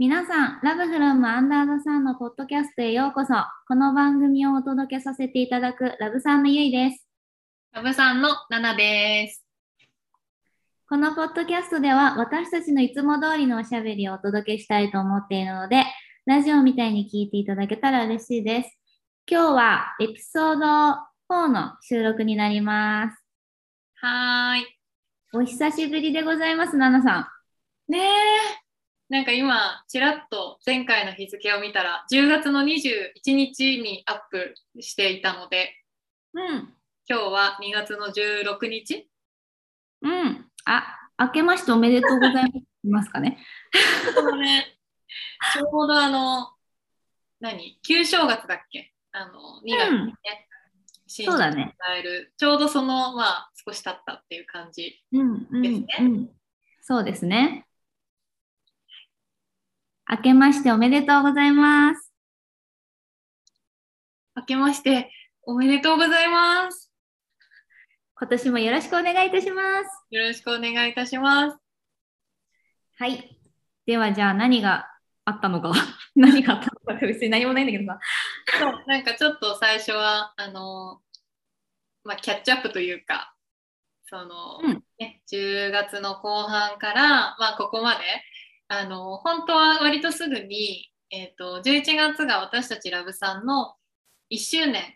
皆さん、ラブフロムアンダーザさんのポッドキャストへようこそ。この番組をお届けさせていただくラブさんのゆいです。ラブさんのナナです。このポッドキャストでは私たちのいつも通りのおしゃべりをお届けしたいと思っているので、ラジオみたいに聞いていただけたら嬉しいです。今日はエピソード4の収録になります。はーい。お久しぶりでございます、ナナさん。ねえ。なんか今、ちらっと前回の日付を見たら、10月の21日にアップしていたので、うん。今日は2月の16日？うん。あ、明けましておめでとうございますかね。ね。ちょうどあの、何？旧正月だっけ？あの、2月にね、新そうだね迎える、ちょうどその、まあ、少し経ったっていう感じ。うん、うん、ですねうん。そうですね。明けましておめでとうございます。明けまして、おめでとうございます。今年もよろしくお願いいたします。よろしくお願いいたします。はい。では、じゃあ何があったのか。何があったのか別に何もないんだけどさ。そうなんかちょっと最初はあの、まあ、キャッチアップというかその、うんね、10月の後半から、まあ、ここまであの本当は割とすぐに、えー、と11月が私たちラブさんの1周年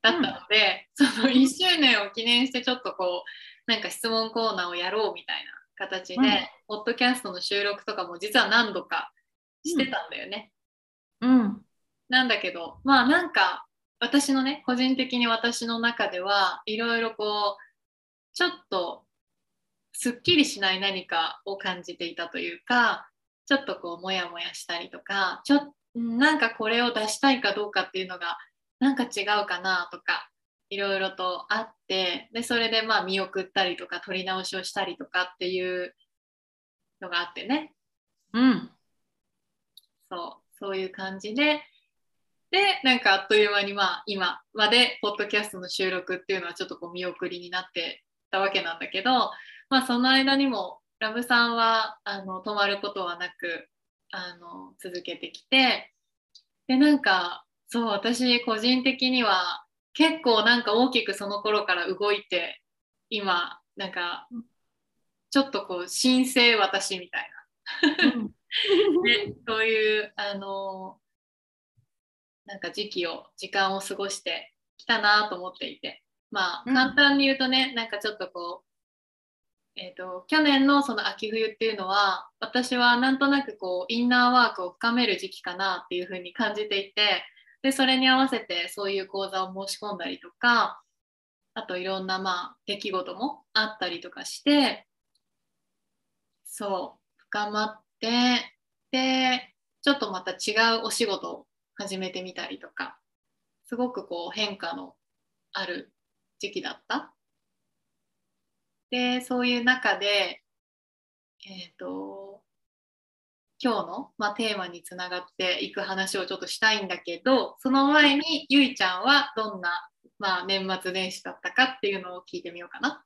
だったので、その1周年を記念してちょっとこうなんか質問コーナーをやろうみたいな形で、うんポッドキャストの収録とかも実は何度かしてたんだよね。うん。なんだけど、まあなんか私のね、個人的に私の中ではいろいろこう、ちょっとすっきりしない何かを感じていたというか、ちょっとこう、もやもやしたりとか、ちょなんかこれを出したいかどうかっていうのが、なんか違うかなとか、いろいろとあって、で、それでまあ見送ったりとか、取り直しをしたりとかっていうのがあってね。うん。そう、そういう感じで、で、なんかあっという間にまあ今までポッドキャストの収録っていうのはちょっとこう見送りになってたわけなんだけど、まあその間にもラブさんはあの止まることはなくあの続けてきて、で、なんかそう、私個人的には結構なんか大きくその頃から動いて、今、なんかちょっとこう新生私みたいな。うん。ね、そういうあのなんか時期を時間を過ごしてきたなと思っていて。まあうん。簡単に言うとね、なんかちょっとこう、えー、と去年のその秋冬っていうのは私はなんとなくこうインナーワークを深める時期かなっていうふうに感じていてでそれに合わせてそういう講座を申し込んだりとかあといろんなまあ出来事もあったりとかしてそう深まってでちょっとまた違うお仕事を始めてみたりとかすごくこう変化のある時期だった。でそういう中でえっ、と今日の、まあ、テーマにつながっていく話をちょっとしたいんだけどその前にゆいちゃんはどんな、まあ、年末年始だったかっていうのを聞いてみようかな。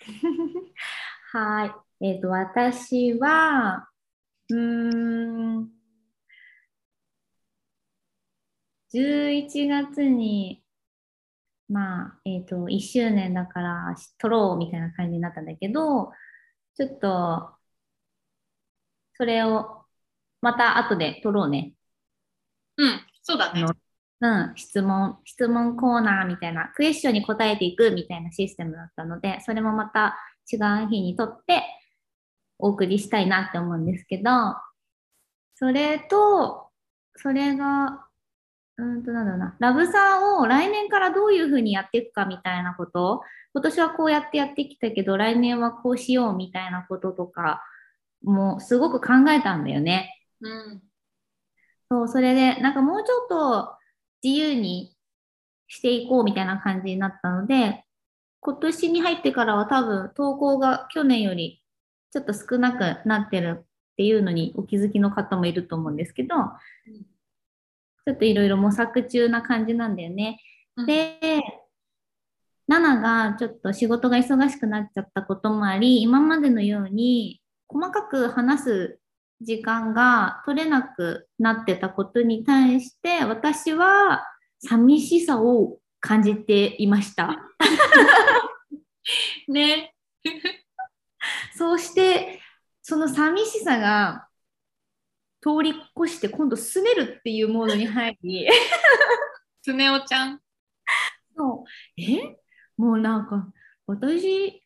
はい。えっ、と、私は、うん、11月に、まあ、えっ、と、1周年だから撮ろうみたいな感じになったんだけど、ちょっと、それをまた後で撮ろうね。うん、そうだね。うん、質問、質問コーナーみたいな、クエスチョンに答えていくみたいなシステムだったので、それもまた違う日にとってお送りしたいなって思うんですけど、それと、それが、うーんとなんだろうな、ラブサーを来年からどういうふうにやっていくかみたいなこと、今年はこうやってやってきたけど、来年はこうしようみたいなこととか、もうすごく考えたんだよね。うん、そう、それで、なんかもうちょっと自由にしていこうみたいな感じになったので、今年に入ってからは多分投稿が去年よりちょっと少なくなってるっていうのにお気づきの方もいると思うんですけど、ちょっといろいろ模索中な感じなんだよね。うん、で、ナナがちょっと仕事が忙しくなっちゃったこともあり、今までのように細かく話す時間が取れなくなってたことに対して私は寂しさを感じていました。ね。そうしてその寂しさが通り越して今度拗ねるっていうモードに入り。スネ夫ちゃん。そう。え？もうなんか私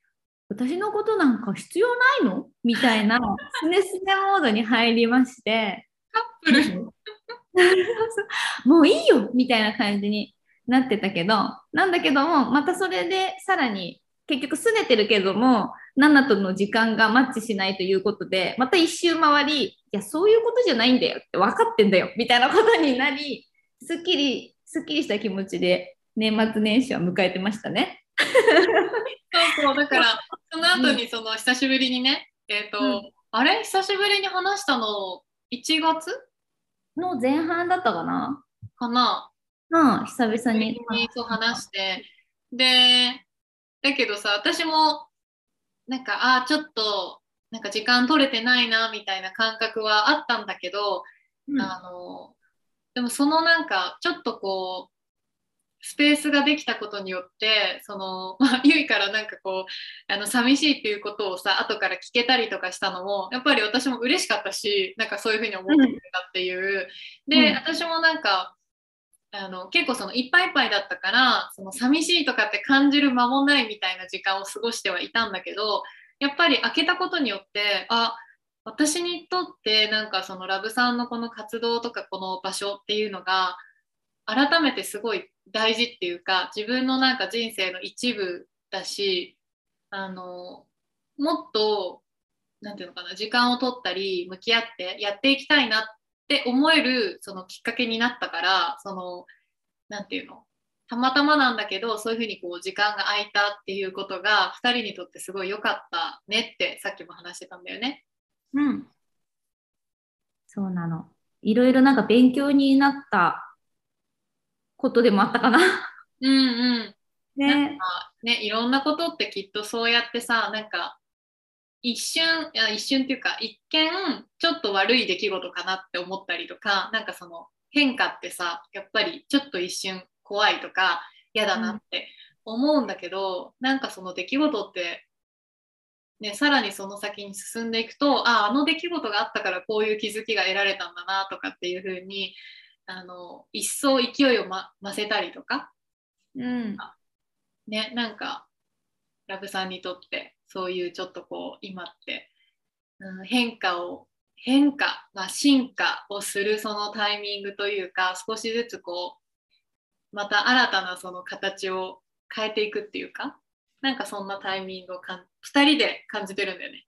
私のことなんか必要ないの？みたいなすねすねモードに入りまして。カップル。もういいよ！みたいな感じになってたけど。なんだけどもまたそれでさらに結局拗ねてるけどもナナとの時間がマッチしないということでまた一周回りいやそういうことじゃないんだよって分かってんだよみたいなことになりすっきりすっきりした気持ちで年末年始は迎えてましたね。そうそう、だから、その後にその久しぶりにね、えっ、と、うん。あれ？久しぶりに話したの1月？の前半だったかな？かな？うん、久々に。にそう話して、で、だけどさ、私も、なんか、ああ、ちょっと、なんか時間取れてないな、みたいな感覚はあったんだけど、うんあの、でもそのなんか、ちょっとこう、スペースができたことによって、その、まあ、ゆいからなんかこう、あの、寂しいっていうことをさ、後から聞けたりとかしたのも、やっぱり私も嬉しかったし、なんかそういうふうに思ってくれたっていう。で、うん私もなんか、あの結構そのいっぱいいっぱいだったからその寂しいとかって感じる間もないみたいな時間を過ごしてはいたんだけどやっぱり開けたことによってあ私にとってなんかそのラブさんのこの活動とかこの場所っていうのが改めてすごい大事っていうか自分のなんか人生の一部だしあのもっとなんていうのかな時間を取ったり向き合ってやっていきたいなって思えるそのきっかけになったからそのなんていうのたまたまなんだけどそういうふうにこう時間が空いたっていうことが2人にとってすごい良かったねってさっきも話してたんだよね。うん。そうなの。いろいろなんか勉強になったことでもあったかな。うんうんね。ね、いろんなことってきっとそうやってさなんか一瞬いや一瞬っていうか一見ちょっと悪い出来事かなって思ったりとかなんかその変化ってさやっぱりちょっと一瞬怖いとか嫌だなって思うんだけど、なんかその出来事って、ね、さらにその先に進んでいくとあああの出来事があったからこういう気づきが得られたんだなとかっていう風にあの一層勢いを、ま、増せたりとかうん。ね、なんか、ラブさんにとって、そういうちょっとこう、今って、うん、変化を、変化、まあ、進化をするそのタイミングというか、少しずつこう、また新たなその形を変えていくっていうか、なんかそんなタイミングをかん2人で感じてるんだよね。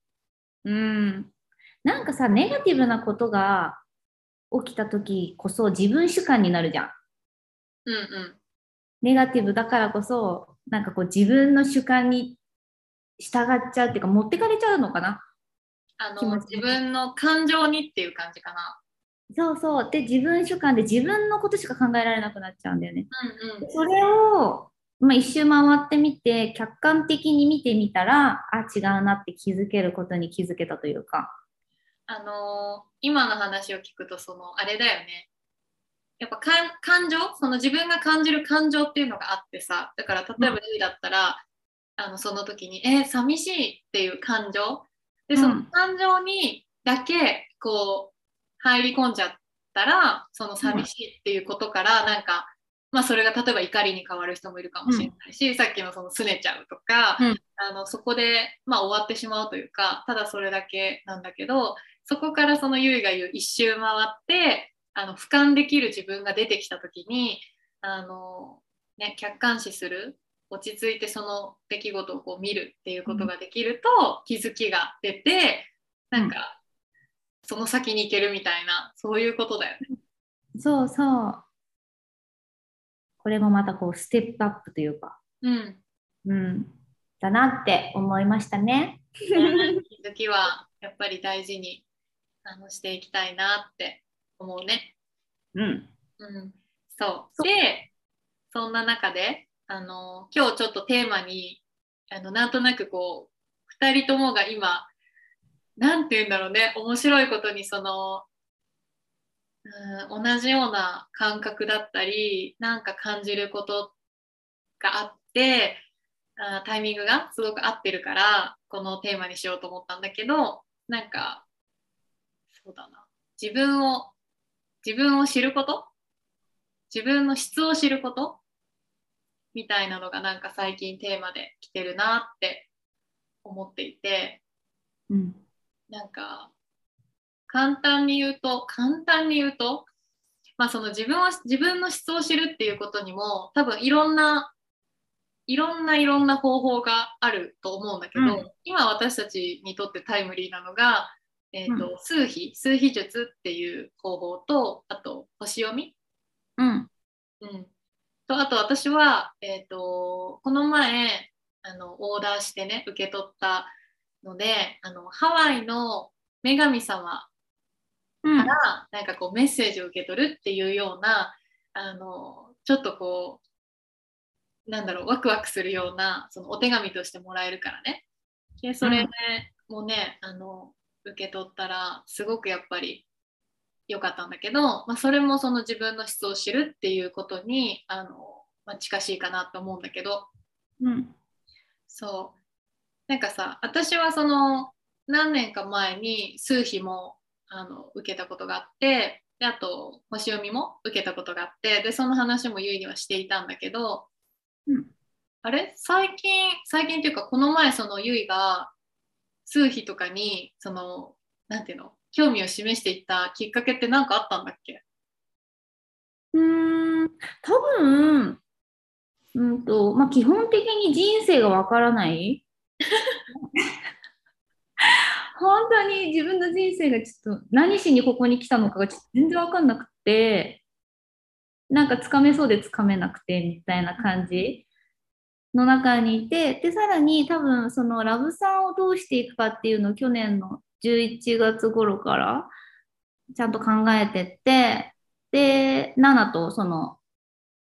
うん。なんかさ、ネガティブなことが起きた時こそ自分主観になるじゃん。うんうん。ネガティブだからこそ、なんかこう自分の主観に従っちゃうっていうか、持ってかれちゃうのかな？あの自分の感情にっていう感じかな。そうそう。で、自分主観で自分のことしか考えられなくなっちゃうんだよね。うんうん。それを、まあ、一周回ってみて、客観的に見てみたら、あ、違うなって気づけることに気づけたというか。あのー今の話を聞くとそのあれだよねやっぱ感感情？その自分が感じる感情っていうのがあってさだから例えばゆいだったら、あのその時にえー寂しいっていう感情？でうんその感情にだけこう入り込んじゃったらその寂しいっていうことからなんか、まあそれが例えば怒りに変わる人もいるかもしれないし、さっきのその拗ねちゃうとか、うん。あのそこで、まあ、終わってしまうというかただそれだけなんだけどそこからそのゆいが言う一周回ってあの俯瞰できる自分が出てきた時にあの、ね、客観視する落ち着いてその出来事をこう見るっていうことができると、気づきが出てなんか、その先に行けるみたいなそういうことだよね。そうそう。これもまたこう、ステップアップというか、うん、うん、だなって思いましたね。気づきはやっぱり大事にあのしていきたいなって思うね。うん。うん、そうそうでそんな中であの今日ちょっとテーマにあのなんとなくこう2人ともが今なんて言うんだろうね。面白いことにそのうん同じような感覚だったりなんか感じることがあってあタイミングがすごく合ってるからこのテーマにしようと思ったんだけどなんかそうだな。自分を自分を知ること？自分の質を知ること？みたいなのがなんか最近テーマで来てるなって思っていて、うん、なんか簡単に言うと簡単に言うと、まあ、その自分を自分の質を知るっていうことにも多分いろんないろんないろんな方法があると思うんだけど、うん、今私たちにとってタイムリーなのが、えーと、うん、数比数比術っていう方法とあと星読み、うん。うん、とあと私は、えーと、この前あのオーダーしてね受け取ったのであのハワイの女神様から、なんかこうメッセージを受け取るっていうようなあのちょっとこうなんだろうワクワクするようなそのお手紙としてもらえるからね。でそれもね、あの受け取ったらすごくやっぱり良かったんだけど、まあ、それもその自分の質を知るっていうことにあの、まあ、近しいかなと思うんだけど、うん、そうなんかさ私はその何年か前に数秘もあの受けたことがあってであと星読みも受けたことがあってでその話もゆいにはしていたんだけど、うん、あれ？最近最近っていうかこの前そのゆいが数秘とかにそのなんていうの？興味を示していったきっかけって何かあったんだっけ？うん。多分うんとまあ、基本的に人生がわからない 本当に自分の人生がちょっと何しにここに来たのかがちょっと全然わかんなくてなんかつかめそうでつかめなくてみたいな感じの中にいてでさらに多分そのラブさんをどうしていくかっていうのを去年の11月頃からちゃんと考えてってでナナとその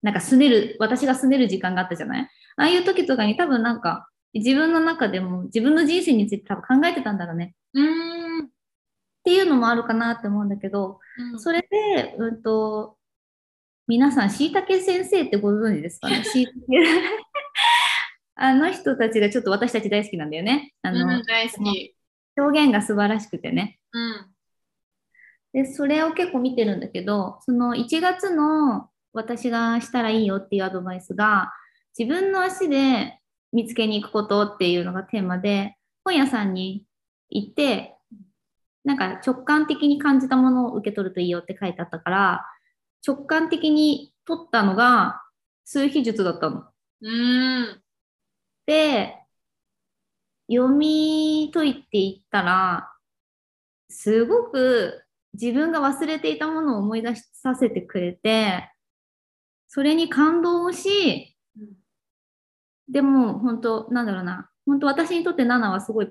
なんかすねる私がすねる時間があったじゃない？ああいう時とかに多分なんか自分の中でも自分の人生について多分考えてたんだろうね。うんっていうのもあるかなって思うんだけど、うん、それで、うんと、皆さん、しいたけ先生ってご存知ですかね？あの人たちがちょっと私たち大好きなんだよね。あの、うん、大好き。表現が素晴らしくてね。うん。で、それを結構見てるんだけど、その1月の私がしたらいいよっていうアドバイスが、自分の足で見つけに行くことっていうのがテーマで、本屋さんに行って、なんか直感的に感じたものを受け取るといいよって書いてあったから、直感的に取ったのが数秘術だったの。うんで、読み解いていったら、すごく自分が忘れていたものを思い出させてくれて、それに感動をし、でも本当、なんだろうな、本当私にとってナナはすごい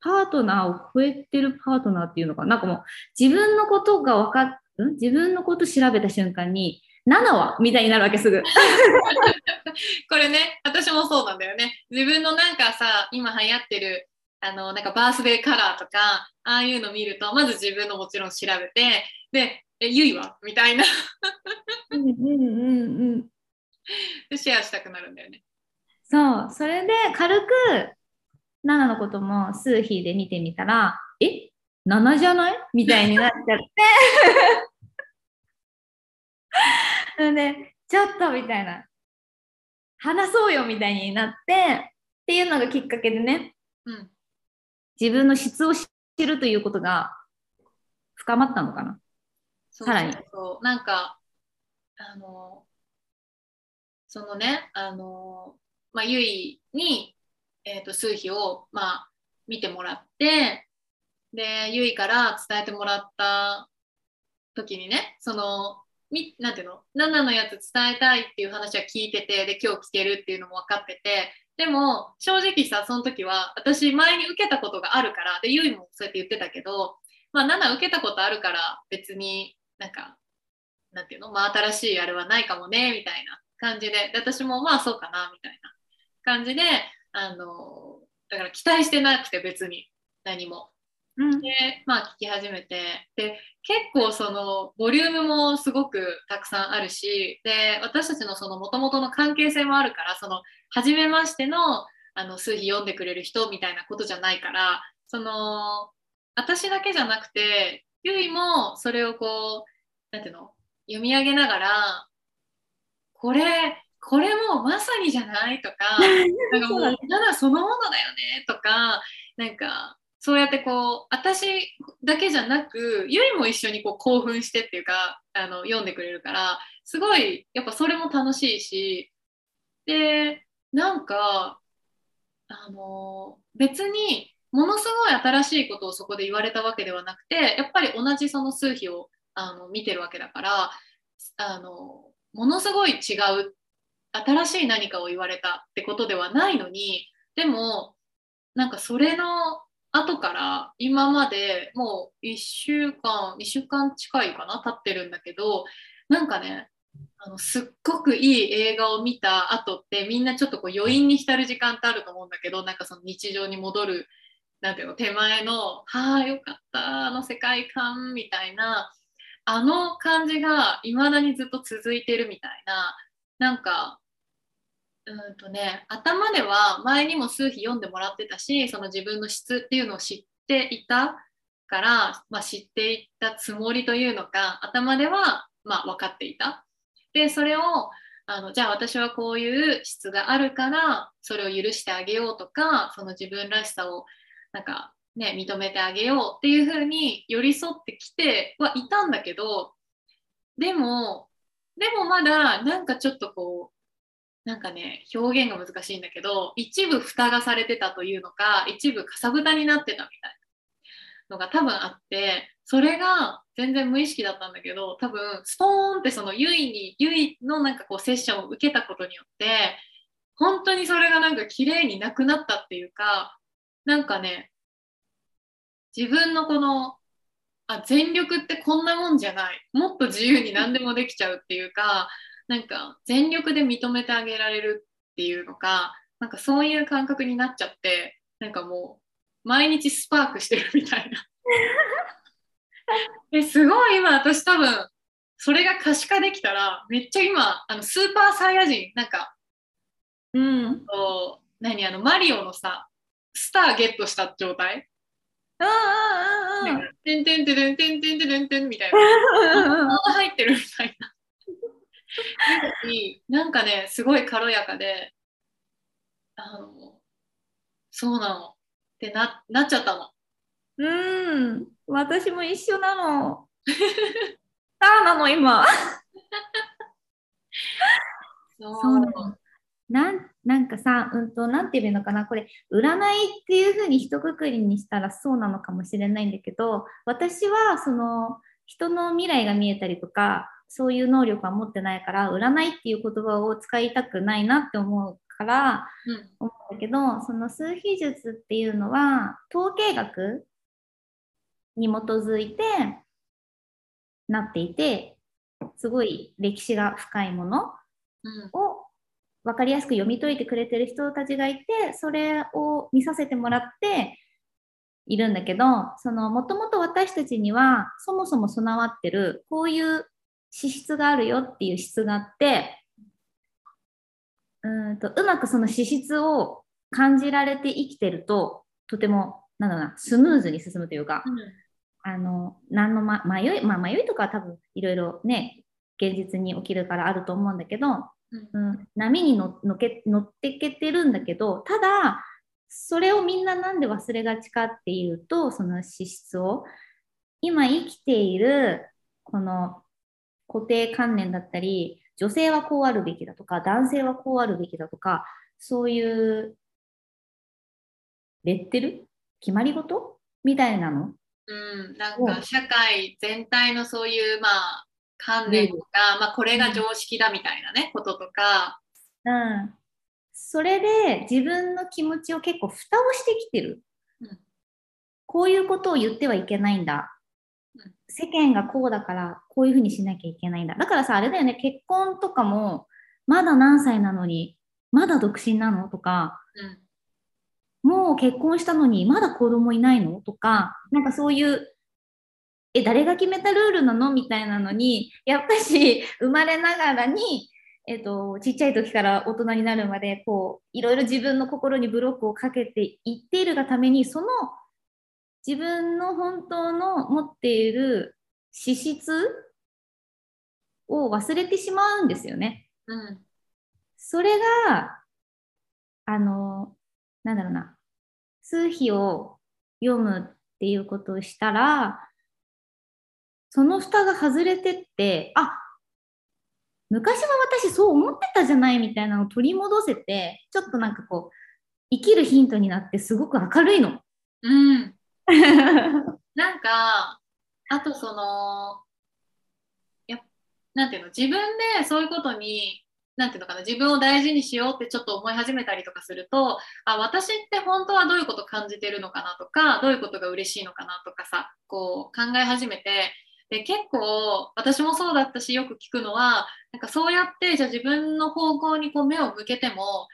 パートナーを超えてるパートナーっていうのかな、なんかもう自分のことが分かっ、自分のこと調べた瞬間に、7はみたいになるわけすぐ。これね、私もそうなんだよね。自分のなんかさ、今流行ってる、あの、なんかバースデーカラーとか、ああいうの見ると、まず自分のもちろん調べて、で、え、ゆいは？みたいな。うんうんうんうん。で、シェアしたくなるんだよね。そう、それで軽く7のことも数比で見てみたら、え ?7 じゃない？みたいになっちゃって で、ちょっとみたいな。話そうよみたいになってっていうのがきっかけでね、うん、自分の質を知るということが深まったのかな。さらに。そうなんかあのそのねあのまあ、ゆいに、えーと、数比を、まあ、見てもらってでゆいから伝えてもらった時にねそのみなんていうの7のやつ伝えたいっていう話は聞いててで今日聞けるっていうのも分かっててでも正直さその時は私前に受けたことがあるからでゆいもそうやって言ってたけど、まあ、7受けたことあるから別になんかなんていうの、まあ、新しいあれはないかもねみたいな感じでで私もまあそうかなみたいな感じであのだから期待してなくて別に何も。うん。で、まあ、聞き始めて。で結構そのボリュームもすごくたくさんあるしで私たちのその元々の関係性もあるからその初めましてのあの数日読んでくれる人みたいなことじゃないからその私だけじゃなくてゆいもそれをこうなんていうの読み上げながらこれこれもまさにじゃないとか なんかもうただそのものだよねとかなんかそうやってこう私だけじゃなくゆいも一緒にこう興奮してっていうかあの読んでくれるからすごいやっぱそれも楽しいしでなんかあの別にものすごい新しいことをそこで言われたわけではなくてやっぱり同じその数比をあの見てるわけだからあのものすごい違う新しい何かを言われたってことではないのにでもなんかそれの後から今までもう1週間2週間近いかな経ってるんだけどなんかねあのすっごくいい映画を見た後ってみんなちょっとこう余韻に浸る時間ってあると思うんだけどなんかその日常に戻るなんていうの手前の「はあよかったあの世界観」みたいなあの感じが未だにずっと続いてるみたいななんかうんとね頭では前にも数日読んでもらってたしその自分の質っていうのを知っていたから、まあ、知っていたつもりというのか頭ではまあ分かっていた。でそれをあのじゃあ私はこういう質があるからそれを許してあげようとかその自分らしさをなんかね認めてあげようっていう風に寄り添ってきてはいたんだけどでもでもまだなんかちょっとこうなんかね表現が難しいんだけど一部蓋がされてたというのか一部かさぶたになってたみたいなのが多分あってそれが全然無意識だったんだけど多分ストーンってそのゆいにゆいのなんかこうセッションを受けたことによって本当にそれがなんか綺麗になくなったっていうかなんかね自分のこのあ全力ってこんなもんじゃないもっと自由に何でもできちゃうっていうかなんか全力で認めてあげられるっていうのかなんかそういう感覚になっちゃってなんかもう毎日スパークしてるみたいな。ですごい今私多分それが可視化できたらめっちゃ今あのスーパーサイヤ人なんかうん。こう何あのマリオのさスターゲットした状態うんうんうんうん。てんてんてんてんてんてんてんてんみたいな 入ってるみたいな。なんかねすごい軽やかであのそうなのってななっちゃったの。うん、私も一緒なの。スターなの今。そうそうなの。なんなんかさ、うんと、なんて言うのかな、これ、占いっていうふうに一括りにしたらそうなのかもしれないんだけど、私はその人の未来が見えたりとか、そういう能力は持ってないから、占いっていう言葉を使いたくないなって思うから、うん。思うんだけど、その数秘術っていうのは、統計学に基づいてなっていて、すごい歴史が深いものうん。を分かりやすく読み解いてくれてる人たちがいて、それを見させてもらっているんだけど、そのもともと私たちにはそもそも備わってるこういう資質があるよっていう質があって、うーんとうまくその資質を感じられて生きてると、とてもなんだろうなスムーズに進むというか、あの何の、ま、迷い、まあ、迷いとかは多分いろいろね現実に起きるからあると思うんだけど、うん。うん、波にののけ乗ってけてるんだけどただそれをみんななんで忘れがちかっていうとその資質を今生きているこの固定観念だったり女性はこうあるべきだとか男性はこうあるべきだとかそういうレッテル決まり事？みたいなの？うん、なんか社会全体のそういうまあ観念とか、まあ、これが常識だみたいなねこととか、うん、それで自分の気持ちを結構蓋をしてきてる、うん。こういうことを言ってはいけないんだ、うん世間がこうだからこういうふうにしなきゃいけないんだ。だからさあれだよね結婚とかもまだ何歳なのにまだ独身なのとかうん。もう結婚したのにまだ子供いないの？とか、なんかそういう、え、誰が決めたルールなの？みたいなのに、やっぱし生まれながらに、えっと、ちっちゃい時から大人になるまで、こう、いろいろ自分の心にブロックをかけていっているがために、その自分の本当の持っている資質を忘れてしまうんですよね。うん。それが、あの、なんだろうな、数秘を読むっていうことをしたら、その蓋が外れてって、あ昔は私そう思ってたじゃないみたいなのを取り戻せて、ちょっとなんかこう、生きるヒントになってすごく明るいの。うん。なんか、あとその、やなんていうの、自分でそういうことに、なんていうのかな、自分を大事にしようってちょっと思い始めたりとかすると、あ、私って本当はどういうこと感じてるのかなとか、どういうことが嬉しいのかなとかさ、こう考え始めて、で結構私もそうだったしよく聞くのはなんかそうやってじゃあ自分の方向にこう目を向けても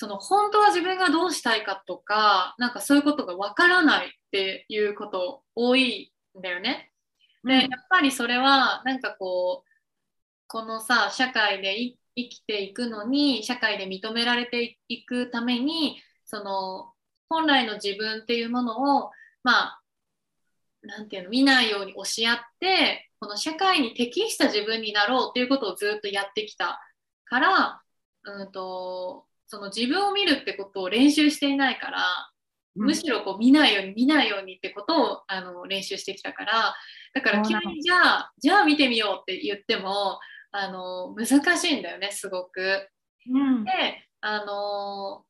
その本当は自分がどうしたいかとかなんかそういうことがわからないっていうこと多いんだよね。でやっぱりそれはなんかこうこのさ社会でい生きていくのに社会で認められていくためにその本来の自分っていうものをまあなんていうの見ないように教え合ってこの社会に適した自分になろうっていうことをずっとやってきたから、うんとその自分を見るってことを練習していないから、むしろこう見ないように見ないようにってことをあの練習してきたからだから急にじゃあじゃあ見てみようって言ってもあの難しいんだよねすごく。うん。であの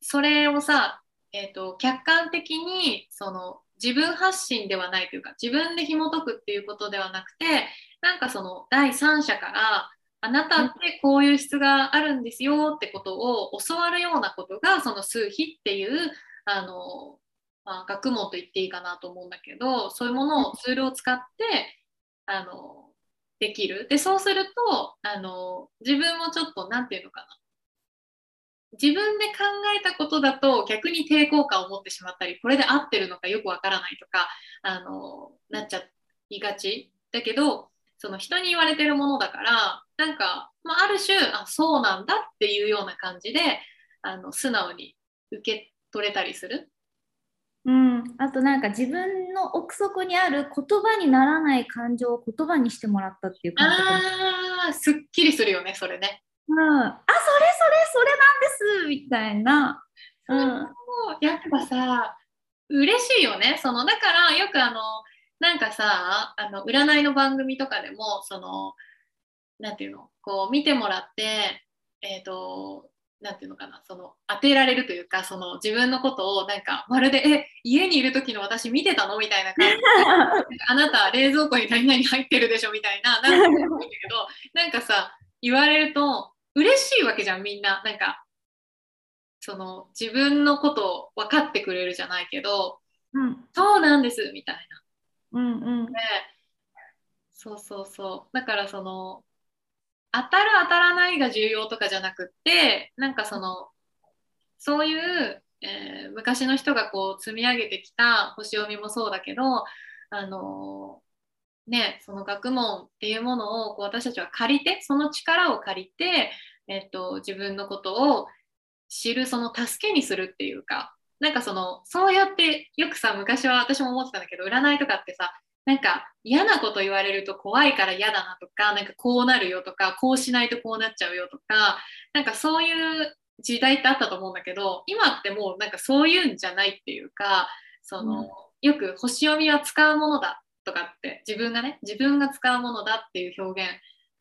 それをさ、えー、と客観的にその自分発信ではないというか自分で紐解くっていうことではなくてなんかその第三者からあなたってこういう質があるんですよってことを教わるようなことがその数秘っていうあの、まあ、学問と言っていいかなと思うんだけどそういうものをツールを使ってあのできる。でそうするとあの自分もちょっと何て言うのかな。自分で考えたことだと逆に抵抗感を持ってしまったりこれで合ってるのかよくわからないとかあのなっちゃいがち。だけどその人に言われてるものだからなんか、まあ、ある種あそうなんだっていうような感じであの素直に受け取れたりする。うん、あとなんか自分の奥底にある言葉にならない感情を言葉にしてもらったっていう感覚あーすっきりするよねそれね。うん、あそれそれそれなんですみたいな、うん、やっぱさ嬉しいよね。そのだからよくあのなんかさあの占いの番組とかでもそのなんていうのこう見てもらってえっ、となんていうのかなその当てられるというかその自分のことをなんかまるでえ家にいる時の私見てたのみたいな感じで あなた冷蔵庫に何々入ってるでしょみたいななんか言うんだけどなんかさ言われると嬉しいわけじゃんみんな。なんかその自分のことを分かってくれるじゃないけどうん。そうなんですみたいうんうん。なでそうそうそう。だからその当たる当たらないが重要とかじゃなくってなんかそのそういう、えー昔の人がこう積み上げてきた星読みもそうだけどあのねその学問っていうものをこう私たちは借りてその力を借りて、えっと自分のことを知るその助けにするっていうかなんかそのそうやってよくさ昔は私も思ってたんだけど占いとかってさなんか嫌なこと言われると怖いから嫌だなとかなんかこうなるよとかこうしないとこうなっちゃうよとかなんかそういう時代ってあったと思うんだけど今ってもうなんかそういうんじゃないっていうかその、うん。よく星読みは使うものだとかって自分がね自分が使うものだっていう表現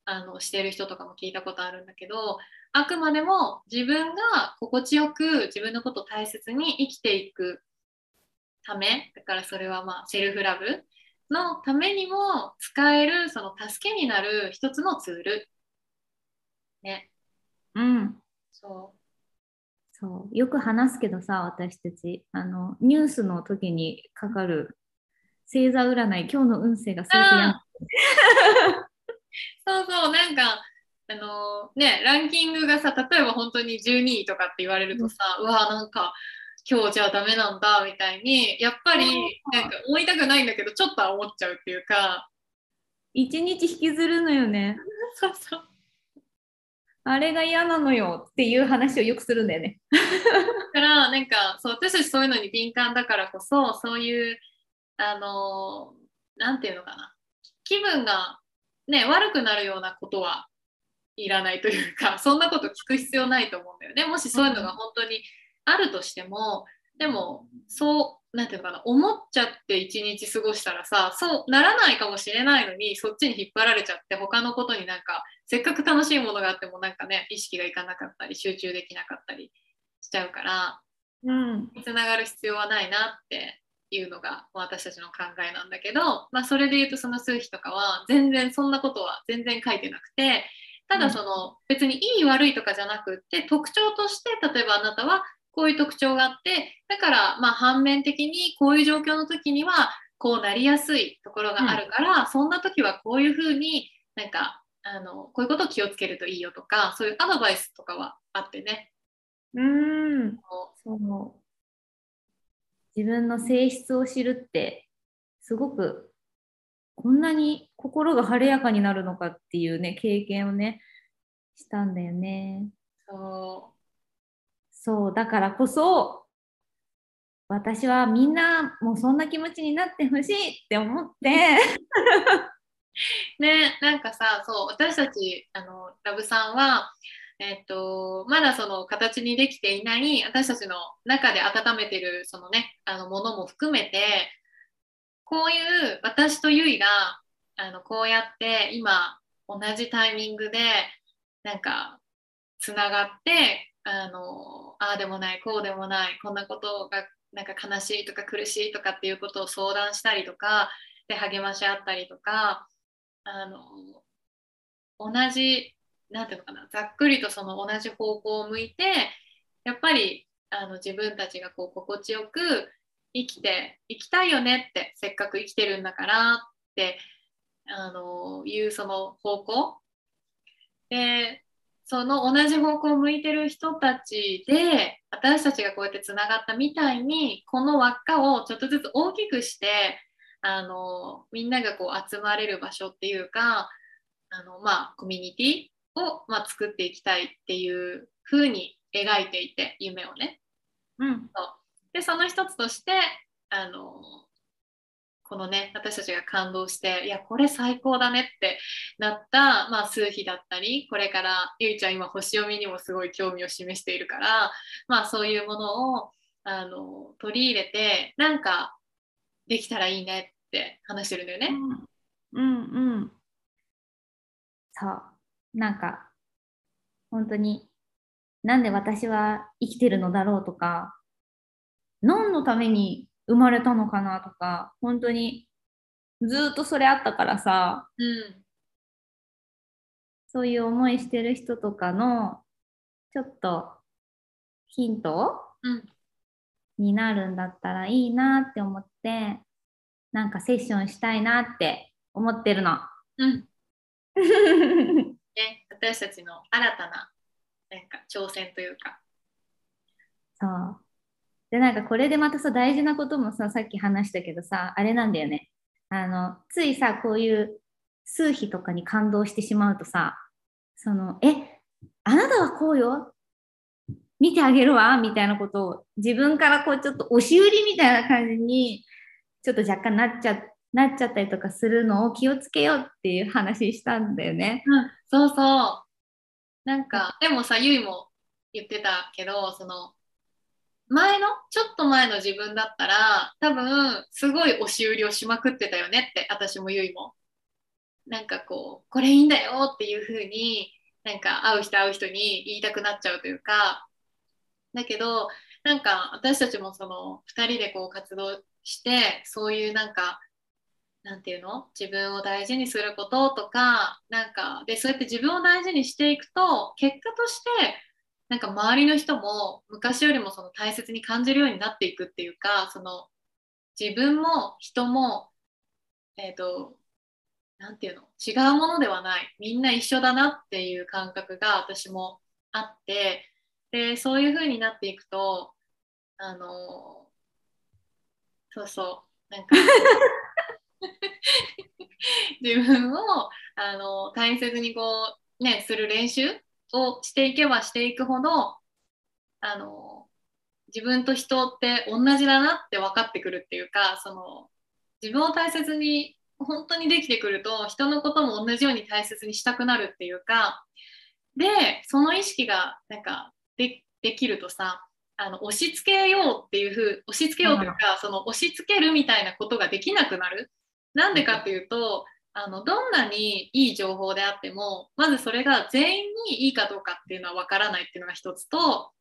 あのしてる人とかも聞いたことあるんだけどあくまでも自分が心地よく自分のことを大切に生きていくためだからそれはまあセルフラブのためにも使えるその助けになる一つのツール。ね。うんそそうよく話すけどさ私たちあのニュースの時にかかる星座占い今日の運勢がすごくやんう。そうそう、なんか、あのね、ランキングがさ、例えば本当に12位とかって言われるとさ、うわ、なんか、今日じゃあダメなんだみたいにやっぱりなんか思いたくないんだけどちょっとは思っちゃうっていうか。一日引きずるのよね。そうそう。あれが嫌なのよっていう話をよくするんだよね。だからなんかそう私たちそういうのに敏感だからこそそういうあのなんていうのかな。気分がね悪くなるようなことはいらないというか そんなこと聞く必要ないと思うんだよねもしそういうのが本当にあるとしても、でもそうなんていうのかな思っちゃって一日過ごしたらさそうならないかもしれないのにそっちに引っ張られちゃって他のことになんかせっかく楽しいものがあってもなんかね意識がいかなかったり集中できなかったりしちゃうからうん。つながる必要はないなっていうのが私たちの考えなんだけど、まあ、それで言うとその数比とかは全然そんなことは全然書いてなくてただその別にいい悪いとかじゃなくって特徴として例えばあなたはこういう特徴があってだからまあ反面的にこういう状況の時にはこうなりやすいところがあるから、そんな時はこういうふうになんかあのこういうことを気をつけるといいよとかそういうアドバイスとかはあってね。うん。こそう。自分の性質を知るって、すごく、こんなに心が晴れやかになるのかっていうね、経験をね、したんだよね。うそそう、だからこそ、私はみんなもうそんな気持ちになってほしいって思って、う ねなんかさそう私たちあのラブさんはえっとまだその形にできていない私たちの中で温めてるそのねあのものも含めてこういう私とゆいがあのこうやって今同じタイミングでなんかつながってあのああでもないこうでもないこんなことがなんか悲しいとか苦しいとかっていうことを相談したりとかで励まし合ったりとかあの同じなんていうかなざっくりとその同じ方向を向いてやっぱりあの自分たちがこう心地よく生きていきたいよねってせっかく生きてるんだからってあのいうその方向。でその同じ方向を向いてる人たちで私たちがこうやってつながったみたいにこの輪っかをちょっとずつ大きくしてあのみんながこう集まれる場所っていうかあの、まあ、コミュニティを、まあ、作っていきたいっていう風に描いていて夢をね。うん、でその一つとしてあのこのね私たちが感動していやこれ最高だねってなった、まあ、数日だったりこれからゆいちゃん今星読みにもすごい興味を示しているから、まあ、そういうものをあの取り入れてなんかできたらいいねって話してるんだよね。うん、うん、うん。そう、なんか、本当に、なんで私は生きてるのだろうとか、何のために生まれたのかなとか、本当に、ずっとそれあったからさ、うんそういう思いしてる人とかの、ちょっと、ヒントうんになるんだったらいいなって思って、なんかセッションしたいなって思ってるの。うん ね、私たちの新たななんか挑戦というか。そう。で、なんかこれでまたさ、大事なこともさ、さっき話したけどさ、あれなんだよね。あの、ついさ、こういう数比とかに感動してしまうとさ、その、え、あなたはこうよ。見てあげるわ、みたいなことを自分からこうちょっと押し売りみたいな感じに、ちょっと若干なっちゃっ、なっちゃったりとかするのを気をつけようっていう話したんだよね。うん、そうそう。なんか、でもさ、ゆいも言ってたけど、その、前の、ちょっと前の自分だったら、多分、すごい押し売りをしまくってたよねって、私もゆいも。なんかこう、これいいんだよっていう風に、なんか会う人会う人に言いたくなっちゃうというか、だけど、なんか私たちもその2人でこう活動して、そういうなんか、なんていうの？自分を大事にすることとかなんかでそうやって自分を大事にしていくと結果としてなんか周りの人も昔よりもその大切に感じるようになっていくっていうかその自分も人もえっ、となんていうの？違うものではない。みんな一緒だなっていう感覚が私もあってでそういう風になっていくとあのそうそうなんか 自分をあの大切にこうねする練習をしていけばしていくほどあの自分と人って同じだなって分かってくるっていうかその自分を大切に本当にできてくると人のことも同じように大切にしたくなるっていうかでその意識がなんかでできるとさあの押し付けようっていうふう押し付けようというか、その押し付けるみたいなことができなくなる。なんでかっていうとあのどんなにいい情報であってもまずそれが全員にいいかどうかっていうのは分からないっていうのが一つと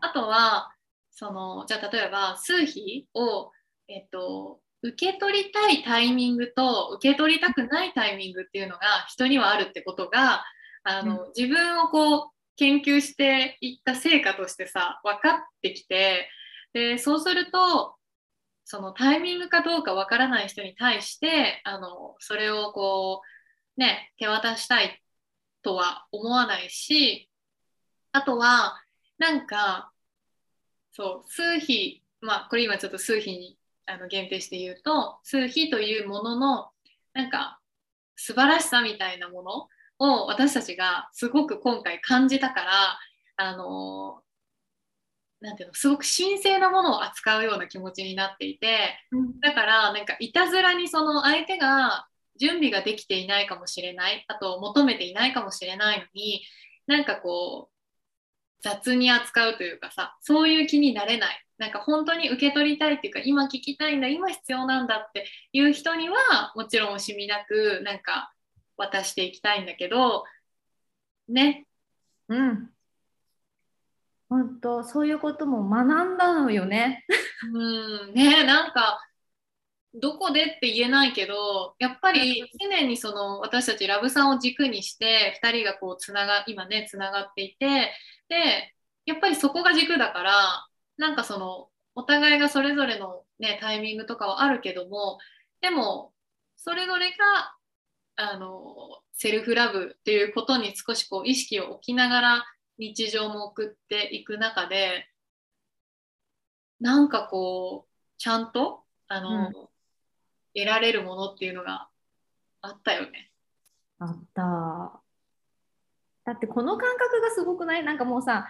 あとはそのじゃあ例えば数比を、えっと、受け取りたいタイミングと受け取りたくないタイミングっていうのが人にはあるってことがあの、自分をこう研究していった成果としてさ分かってきてでそうするとそのタイミングかどうか分からない人に対してあのそれをこうね手渡したいとは思わないしあとはなんかそう数比まあこれ今ちょっと数比にあの限定して言うと数比というもののなんか素晴らしさみたいなものを私たちがすごく今回感じたからあのなんていうのすごく神聖なものを扱うような気持ちになっていて、うん、だからなんかいたずらにその相手が準備ができていないかもしれないあと求めていないかもしれないのになんかこう雑に扱うというかさそういう気になれない。なんか本当に受け取りたいっていうか今聞きたいんだ今必要なんだっていう人にはもちろん惜しみなくなんか渡していきたいんだけどね。うん本当そういうことも学んだのよね。うんねなんかどこでって言えないけどやっぱり常にその私たちラブさんを軸にして2人がこうつなが今ねつながっていてでやっぱりそこが軸だからなんかそのお互いがそれぞれの、ね、タイミングとかはあるけどもでもそれぞれがあのセルフラブっていうことに少しこう意識を置きながら日常も送っていく中でなんかこうちゃんとあの、うん、得られるものっていうのがあったよね。あった。だってこの感覚がすごくない？なんかもうさ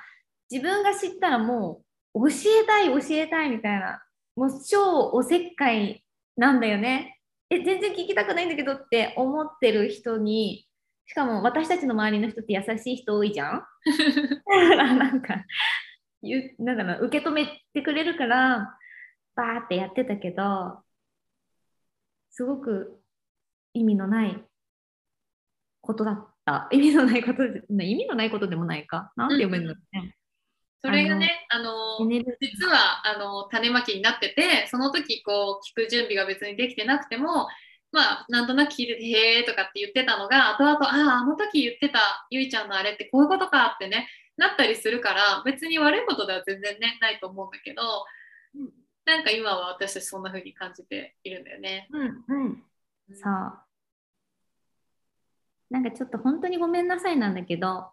自分が知ったらもう教えたい教えたいみたいなもう超おせっかいなんだよね。え全然聞きたくないんだけどって思ってる人にしかも私たちの周りの人って優しい人多いじゃん？なんかなんだろう受け止めてくれるからバーってやってたけどすごく意味のないことだった。意味のないこと意味のないことでもないか？なんて読めるのね、それがね、あの実はあの種まきになってて、その時こう聞く準備が別にできてなくても、まあ、なんとなく聞いてて、へえとかって言ってたのが、後々、ああ、あの時言ってたゆいちゃんのあれってこういうことかってね、なったりするから、別に悪いことでは全然ね、ないと思うんだけど、なんか今は私たちそんな風に感じているんだよね。うんうん。そう。なんかちょっと本当にごめんなさいなんだけど、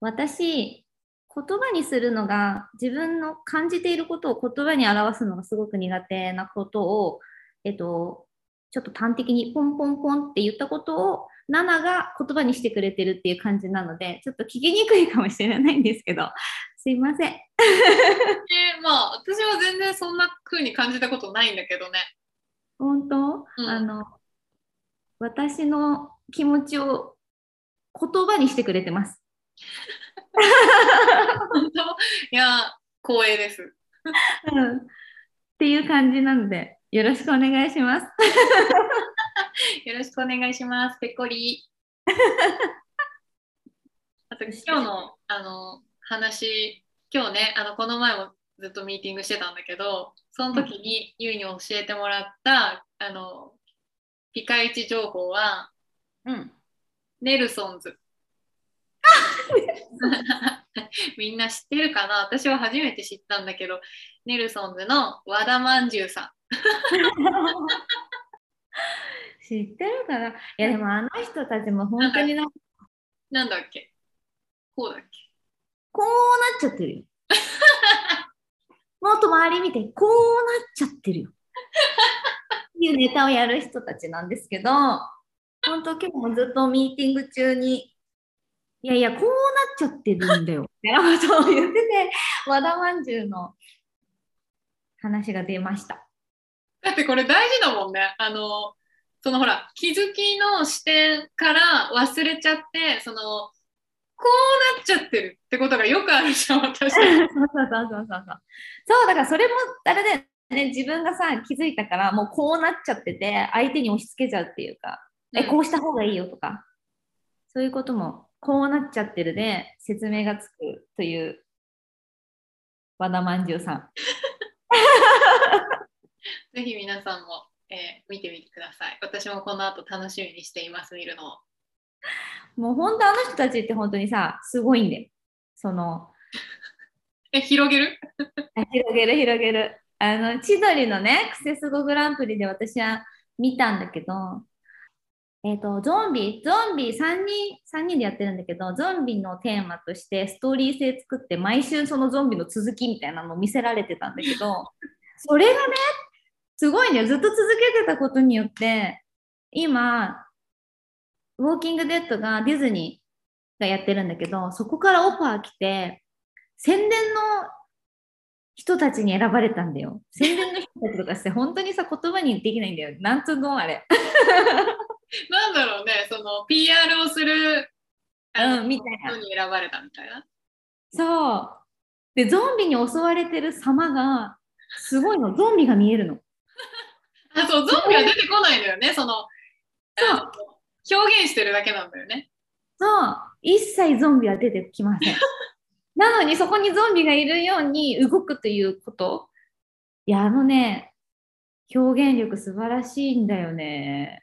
私、言葉にするのが自分の感じていることを言葉に表すのがすごく苦手なことを、えっと、ちょっと端的にポンポンポンって言ったことをナナが言葉にしてくれてるっていう感じなのでちょっと聞きにくいかもしれないんですけど すいません。えー、まあ私は全然そんな風に感じたことないんだけどね。本当、うん、あの私の気持ちを言葉にしてくれてます。本当？いや、光栄です。うん、っていう感じなので、よろしくお願いします。よろしくお願いします。ぺっこり。あと今日のあの話、今日ね、あのこの前もずっとミーティングしてたんだけど、その時にゆいに教えてもらった、あのピカイチ情報は、うん、ネルソンズ。みんな知ってるかな？私は初めて知ったんだけど、ネルソンズの和田まんじゅうさん。知ってるかな？いやでもあの人たちも本当にななんだっけ？こうだっけ？こうなっちゃってるよ。もっと周り見て、こうなっちゃってるよ。っていうネタをやる人たちなんですけど、本当今日もずっとミーティング中に、いやいや、こうなっちゃってるんだよ。みたいなことを言ってて、和田まんじゅうの話が出ました。だってこれ大事だもんね。あの、そのほら、気づきの視点から忘れちゃって、その、こうなっちゃってるってことがよくあるじゃん、私。そ うそうそうそうそうそう。そう、だからそれもあれで、ね、自分がさ、気づいたから、もうこうなっちゃってて、相手に押し付けちゃうっていうか、え、こうした方がいいよとか、そういうことも、こうなっちゃってるで説明がつくという和田まんじゅうさん。ぜひ皆さんも、えー見てみてください。私もこの後楽しみにしています、見るのを。もう本当あの人たちって本当にさ、すごいんで、その、え、広げる？あ 広げる広げる。あの、千鳥のね、クセスゴグランプリで私は見たんだけど、えっ、と、ゾンビ、ゾンビ3人、三人でやってるんだけど、ゾンビのテーマとしてストーリー性作って、毎週そのゾンビの続きみたいなのを見せられてたんだけど、それがね、すごいね、ずっと続けてたことによって、今、ウォーキングデッドがディズニーがやってるんだけど、そこからオファー来て、宣伝の人たちに選ばれたんだよ。宣伝の人たちとかして、本当にさ、言葉にできないんだよ。なんつうのあれ。なんだろうね、その PR をする、うんみたいな人に選ばれたみたいな。そう。で、ゾンビに襲われてる様が、すごいの。ゾンビが見えるの。あ、そう、ゾンビは出てこないのよね、その、そう表現してるだけなんだよね。そう。一切ゾンビは出てきません。なのに、そこにゾンビがいるように動くということ。いや、あのね、表現力素晴らしいんだよね。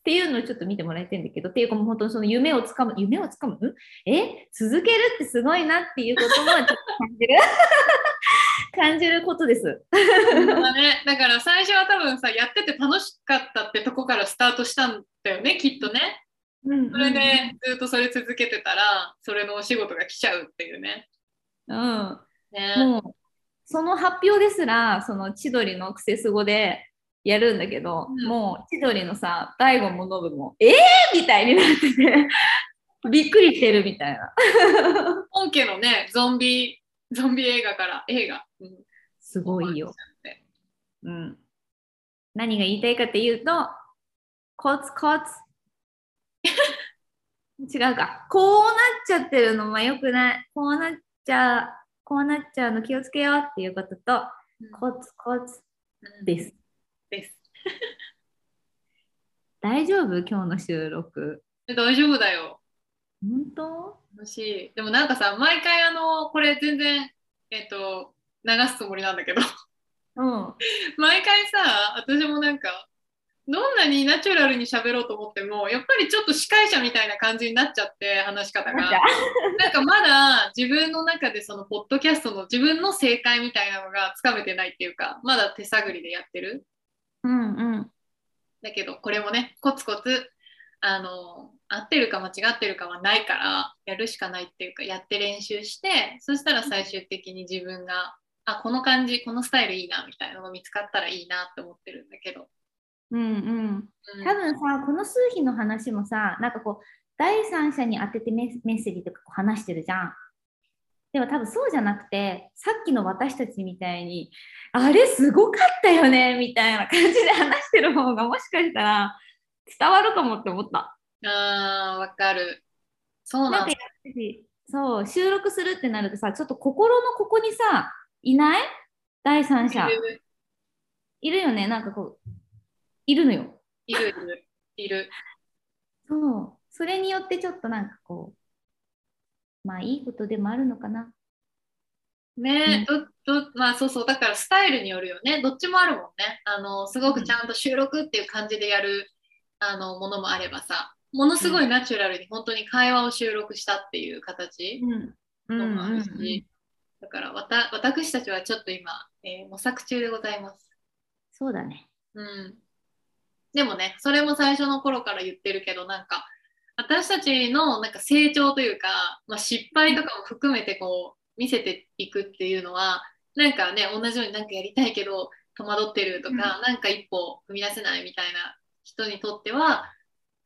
っていうのをちょっと見てもらいたいんだけど、っていうかもう本当にその夢をつかむ、夢をつかむ？んえ？続けるってすごいなっていうこともちょっと感じる 感じることです。だね、だから最初は多分さ、やってて楽しかったってとこからスタートしたんだよね、きっとね。それでずっとそれ続けてたら、それのお仕事が来ちゃうっていうね。うん、ねもうその発表ですらその千鳥のクセスゴでやるんだけど、うんもう千鳥のさ大悟もノブも「えー!」みたいになってて びっくりしてるみたいな本家のね、ゾンビ、ゾンビ映画から映画。うんすごいよ、ね。うん、何が言いたいかっていうとコツコツ。違うか。こうなっちゃってるのはよくない。こうなっちゃうこうなっちゃうの気をつけようっていうこととコツコツ。うん。です。です。大丈夫？今日の収録。で大丈夫だよ。本当？楽しい。でもなんかさ、毎回あの、これ全然、えっ、と、流すつもりなんだけど、うん。毎回さ、私もなんか、どんなにナチュラルに喋ろうと思っても、やっぱりちょっと司会者みたいな感じになっちゃって、話し方が。なんか まだ自分の中でそのポッドキャストの自分の正解みたいなのがつかめてないっていうか、まだ手探りでやってる。うんうん。だけど、これもね、コツコツ、あの、合ってるか間違ってるかはないから、やるしかないっていうか、やって練習して、そしたら最終的に自分が、あ、この感じ、このスタイルいいな、みたいなのが見つかったらいいなって思ってるんだけど。うんうん。うん多分さ、この数比の話もさ、なんかこう、第三者に当ててメッメッセージとかこう話してるじゃん。でも多分そうじゃなくて、さっきの私たちみたいに、あれすごかったよねみたいな感じで話してる方がもしかしたら伝わるかもって思った。あー、わかる。そうなんんだそう、収録するってなるとさ、ちょっと心のここにさ、いない？第三者。いる。よね、なんかこう、いるのよ。いる、いる、いる。そう。それによってちょっとなんかこう、まあいいことでもあるのかな。ねどどまあそうそう。だからスタイルによるよね。どっちもあるもんね。あのすごくちゃんと収録っていう感じでやる、あのものもあればさ。ものすごいナチュラルに本当に会話を収録したっていう形もあるし、うんうんだからわた私たちはちょっと今、えー模索中でございます、そうだね。うん、でもねそれも最初の頃から言ってるけどなんか私たちのなんか成長というか、まあ、失敗とかも含めてこう見せていくっていうのはなんかね同じようになんかやりたいけど戸惑ってるとか、うん、なんか一歩踏み出せないみたいな人にとっては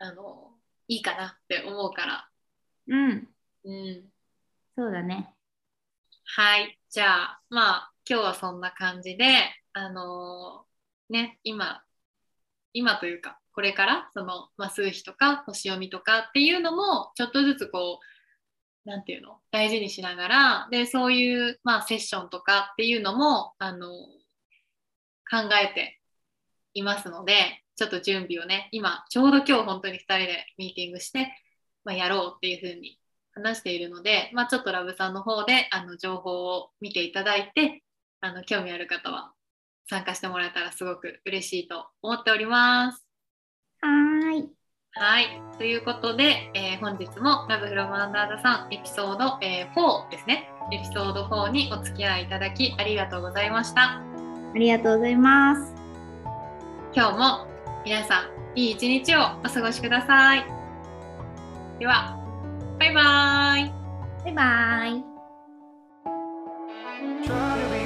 あのいいかなって思うから。うん。うん。そうだね。はい。じゃあ、まあ、今日はそんな感じで、あのー、ね、今、今というか、これから、その、まあ、数比とか、星読みとかっていうのも、ちょっとずつこう、なんていうの大事にしながら、で、そういう、まあ、セッションとかっていうのも、あの、考えていますので、ちょっと準備をね、今、ちょうど今日本当に2人でミーティングして、まあ、やろうっていうふうに話しているので、まあ、ちょっとラブさんの方であの情報を見ていただいて、あの興味ある方は参加してもらえたらすごく嬉しいと思っております。はい。はい。ということで、えー、本日もラブフロムアンダーザさんエピソード、えー、4ですね。エピソード4にお付き合いいただきありがとうございました。ありがとうございます。今日も皆さん、いい一日をお過ごしください。では、バイバーイ。バイバイ。